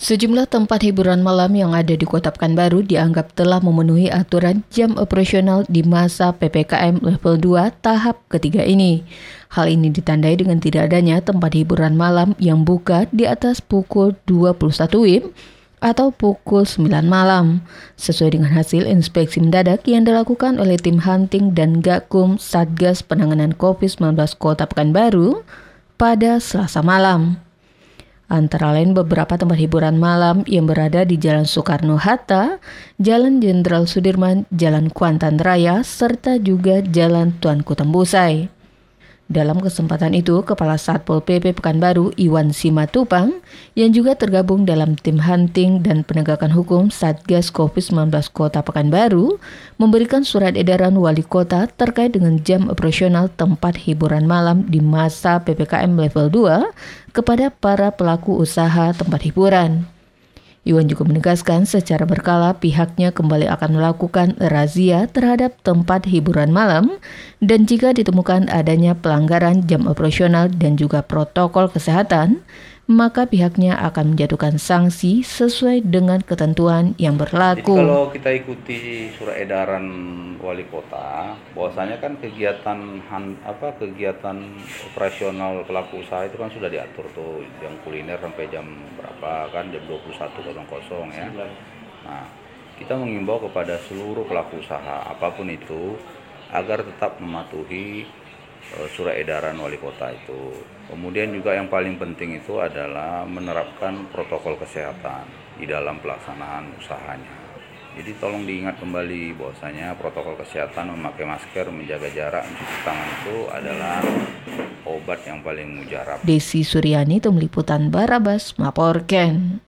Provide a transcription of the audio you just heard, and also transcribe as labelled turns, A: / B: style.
A: Sejumlah tempat hiburan malam yang ada di Kota Pekanbaru dianggap telah memenuhi aturan jam operasional di masa PPKM level 2 tahap ketiga ini. Hal ini ditandai dengan tidak adanya tempat hiburan malam yang buka di atas pukul 21 WIB atau pukul 9 malam, sesuai dengan hasil inspeksi mendadak yang dilakukan oleh tim hunting dan Gakum Satgas Penanganan COVID-19 Kota Pekanbaru pada Selasa malam antara lain beberapa tempat hiburan malam yang berada di Jalan Soekarno-Hatta, Jalan Jenderal Sudirman, Jalan Kuantan Raya, serta juga Jalan Tuanku Tembusai. Dalam kesempatan itu, Kepala Satpol PP Pekanbaru Iwan Simatupang yang juga tergabung dalam tim hunting dan penegakan hukum Satgas COVID-19 Kota Pekanbaru memberikan surat edaran wali kota terkait dengan jam operasional tempat hiburan malam di masa PPKM level 2 kepada para pelaku usaha tempat hiburan. Iwan juga menegaskan secara berkala pihaknya kembali akan melakukan razia terhadap tempat hiburan malam dan jika ditemukan adanya pelanggaran jam operasional dan juga protokol kesehatan, maka pihaknya akan menjatuhkan sanksi sesuai dengan ketentuan yang berlaku.
B: Jadi kalau kita ikuti surat edaran wali kota, bahwasanya kan kegiatan han, apa kegiatan operasional pelaku usaha itu kan sudah diatur tuh yang kuliner sampai jam berapa kan jam 21.00 ya. Nah, kita mengimbau kepada seluruh pelaku usaha apa pun itu agar tetap mematuhi surat edaran wali kota itu. Kemudian juga yang paling penting itu adalah menerapkan protokol kesehatan di dalam pelaksanaan usahanya. Jadi tolong diingat kembali bahwasanya protokol kesehatan memakai masker, menjaga jarak, mencuci tangan itu adalah obat yang paling mujarab.
A: Desi Suryani, Tim Liputan Barabas, melaporkan.